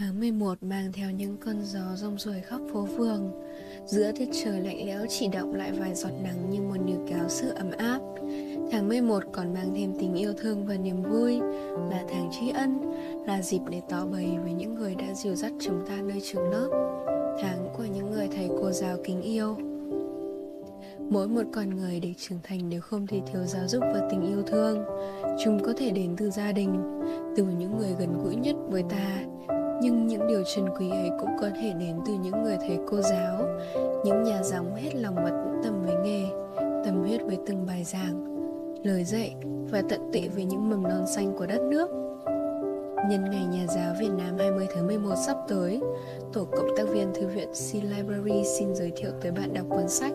Tháng 11 mang theo những cơn gió rong ruổi khắp phố phường. Giữa tiết trời lạnh lẽo chỉ động lại vài giọt nắng như một níu kéo sự ấm áp. Tháng 11 còn mang thêm tình yêu thương và niềm vui. Là tháng tri ân, Là dịp để tỏ bày với những người đã dìu dắt chúng ta nơi trường lớp. Tháng của những người thầy cô giáo kính yêu. Mỗi một con người để trưởng thành đều không thể thiếu giáo dục và tình yêu thương. Chúng có thể đến từ gia đình, Từ những người gần gũi nhất với ta nhưng những điều trân quý ấy cũng có thể đến từ những người thầy cô giáo những nhà giáo hết lòng và tận tâm với nghề tâm huyết với từng bài giảng lời dạy và tận tụy với những mầm non xanh của đất nước Nhân ngày Nhà giáo Việt Nam 20 tháng 11 sắp tới, Tổ cộng tác viên Thư viện C Library xin giới thiệu tới bạn đọc cuốn sách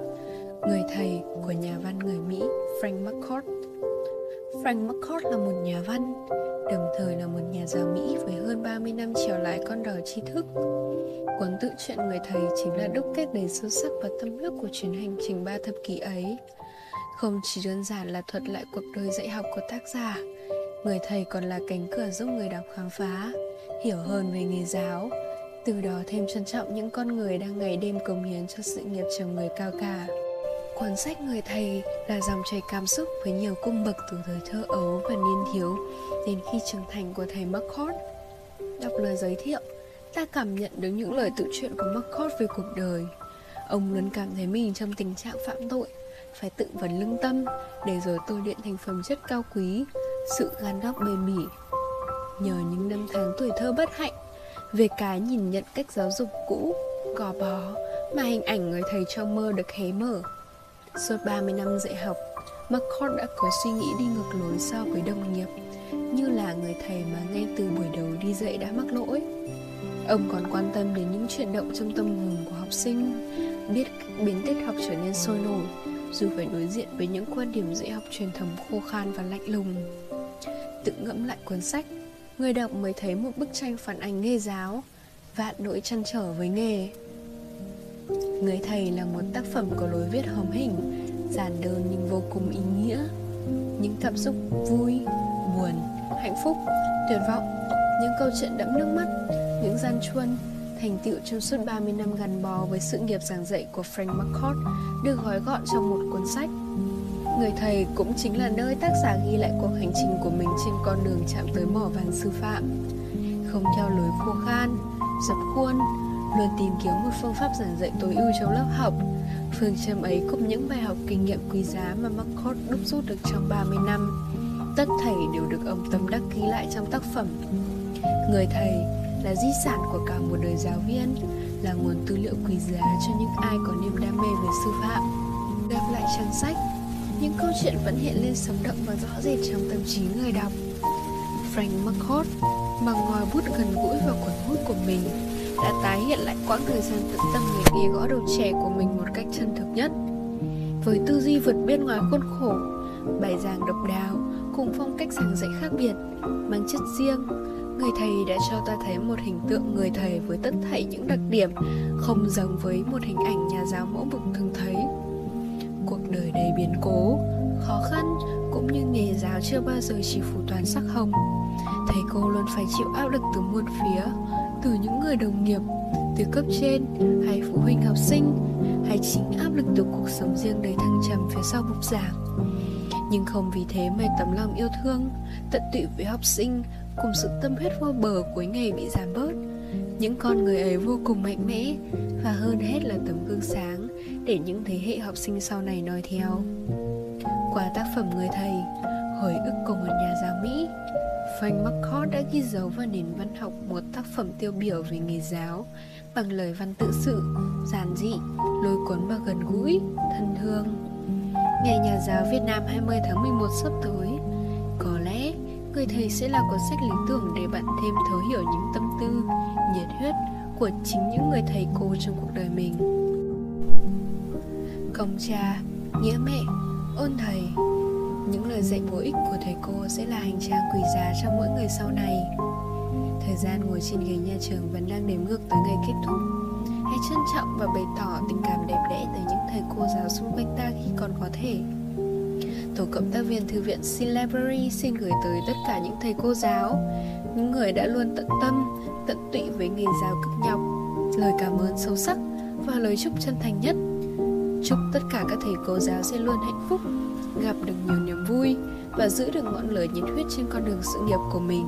Người thầy của nhà văn người Mỹ Frank McCourt. Frank McCord là một nhà văn, đồng thời là một nhà giáo Mỹ với hơn 30 năm trèo lái con đò tri thức. Cuốn tự truyện Người Thầy chính là đúc kết đầy sâu sắc và tâm huyết của chuyến hành trình ba thập kỷ ấy. Không chỉ đơn giản là thuật lại cuộc đời dạy học của tác giả, Người thầy còn là cánh cửa giúp người đọc khám phá, hiểu hơn về nghề giáo, từ đó thêm trân trọng những con người đang ngày đêm cống hiến cho sự nghiệp chồng người cao cả. Cuốn sách Người Thầy là dòng chảy cảm xúc với nhiều cung bậc từ thời thơ ấu và niên thiếu đến khi trưởng thành của thầy McCord. Đọc lời giới thiệu, ta cảm nhận được những lời tự truyện của McCord về cuộc đời. Ông luôn cảm thấy mình trong tình trạng phạm tội, phải tự vấn lương tâm để rồi tôi luyện thành phẩm chất cao quý, sự gan góc bền bỉ. Nhờ những năm tháng tuổi thơ bất hạnh, về cái nhìn nhận cách giáo dục cũ, gò bó mà hình ảnh người thầy trong mơ được hé mở Suốt 30 năm dạy học, McCord đã có suy nghĩ đi ngược lối so với đồng nghiệp Như là người thầy mà ngay từ buổi đầu đi dạy đã mắc lỗi. Ông còn quan tâm đến những chuyển động trong tâm hồn của học sinh Biết biến tiết học trở nên sôi nổi Dù phải đối diện với những quan điểm dạy học truyền thống khô khan và lạnh lùng. Tự ngẫm lại cuốn sách Người đọc mới thấy một bức tranh phản ánh nghề giáo Vạn nỗi chăn trở với nghề. Người thầy là một tác phẩm có lối viết hóm hình, giản đơn nhưng vô cùng ý nghĩa. Những cảm xúc vui, buồn, hạnh phúc, tuyệt vọng, những câu chuyện đẫm nước mắt, những gian truân, thành tựu trong suốt 30 năm gắn bó với sự nghiệp giảng dạy của Frank McCourt được gói gọn trong một cuốn sách. Người thầy cũng chính là nơi tác giả ghi lại cuộc hành trình của mình trên con đường chạm tới mỏ vàng sư phạm. Không theo lối khô khan, dập khuôn, luôn tìm kiếm một phương pháp giảng dạy tối ưu trong lớp học. Phương châm ấy cùng những bài học kinh nghiệm quý giá mà McCord đúc rút được trong 30 năm. Tất thảy đều được ông tâm đắc ghi lại trong tác phẩm. Người thầy là di sản của cả một đời giáo viên, là nguồn tư liệu quý giá cho những ai có niềm đam mê về sư phạm. Gặp lại trang sách, những câu chuyện vẫn hiện lên sống động và rõ rệt trong tâm trí người đọc. Frank McCord bằng ngòi bút gần gũi vào cuốn hút của mình đã tái hiện lại quãng thời gian tận tâm nghề nghề gõ đầu trẻ của mình một cách chân thực nhất. Với tư duy vượt bên ngoài khuôn khổ, bài giảng độc đáo cùng phong cách giảng dạy khác biệt, mang chất riêng, người thầy đã cho ta thấy một hình tượng người thầy với tất thảy những đặc điểm không giống với một hình ảnh nhà giáo mẫu mực thường thấy. Cuộc đời đầy biến cố, khó khăn cũng như nghề giáo chưa bao giờ chỉ phủ toàn sắc hồng. Thầy cô luôn phải chịu áp lực từ muôn phía, từ những người đồng nghiệp, từ cấp trên hay phụ huynh học sinh hay chính áp lực từ cuộc sống riêng đầy thăng trầm phía sau bục giảng. Nhưng không vì thế mà tấm lòng yêu thương, tận tụy với học sinh cùng sự tâm huyết vô bờ cuối ngày bị giảm bớt. Những con người ấy vô cùng mạnh mẽ và hơn hết là tấm gương sáng để những thế hệ học sinh sau này noi theo. Qua tác phẩm người thầy, hồi ức của một nhà giáo mỹ Frank McCord đã ghi dấu vào nền văn học một tác phẩm tiêu biểu về nghề giáo bằng lời văn tự sự, giản dị, lôi cuốn và gần gũi, thân thương. Ngày Nhà giáo Việt Nam 20 tháng 11 sắp tới, có lẽ người thầy sẽ là cuốn sách lý tưởng để bạn thêm thấu hiểu những tâm tư, nhiệt huyết của chính những người thầy cô trong cuộc đời mình. Công cha, nghĩa mẹ, ôn thầy những lời dạy bổ ích của thầy cô sẽ là hành trang quý giá cho mỗi người sau này. Thời gian ngồi trên ghế nhà trường vẫn đang đếm ngược tới ngày kết thúc. Hãy trân trọng và bày tỏ tình cảm đẹp đẽ tới những thầy cô giáo xung quanh ta khi còn có thể. Tổ cộng tác viên thư viện Sin Library xin gửi tới tất cả những thầy cô giáo, những người đã luôn tận tâm, tận tụy với nghề giáo cực nhọc. Lời cảm ơn sâu sắc và lời chúc chân thành nhất chúc tất cả các thầy cô giáo sẽ luôn hạnh phúc, gặp được nhiều niềm vui và giữ được ngọn lửa nhiệt huyết trên con đường sự nghiệp của mình.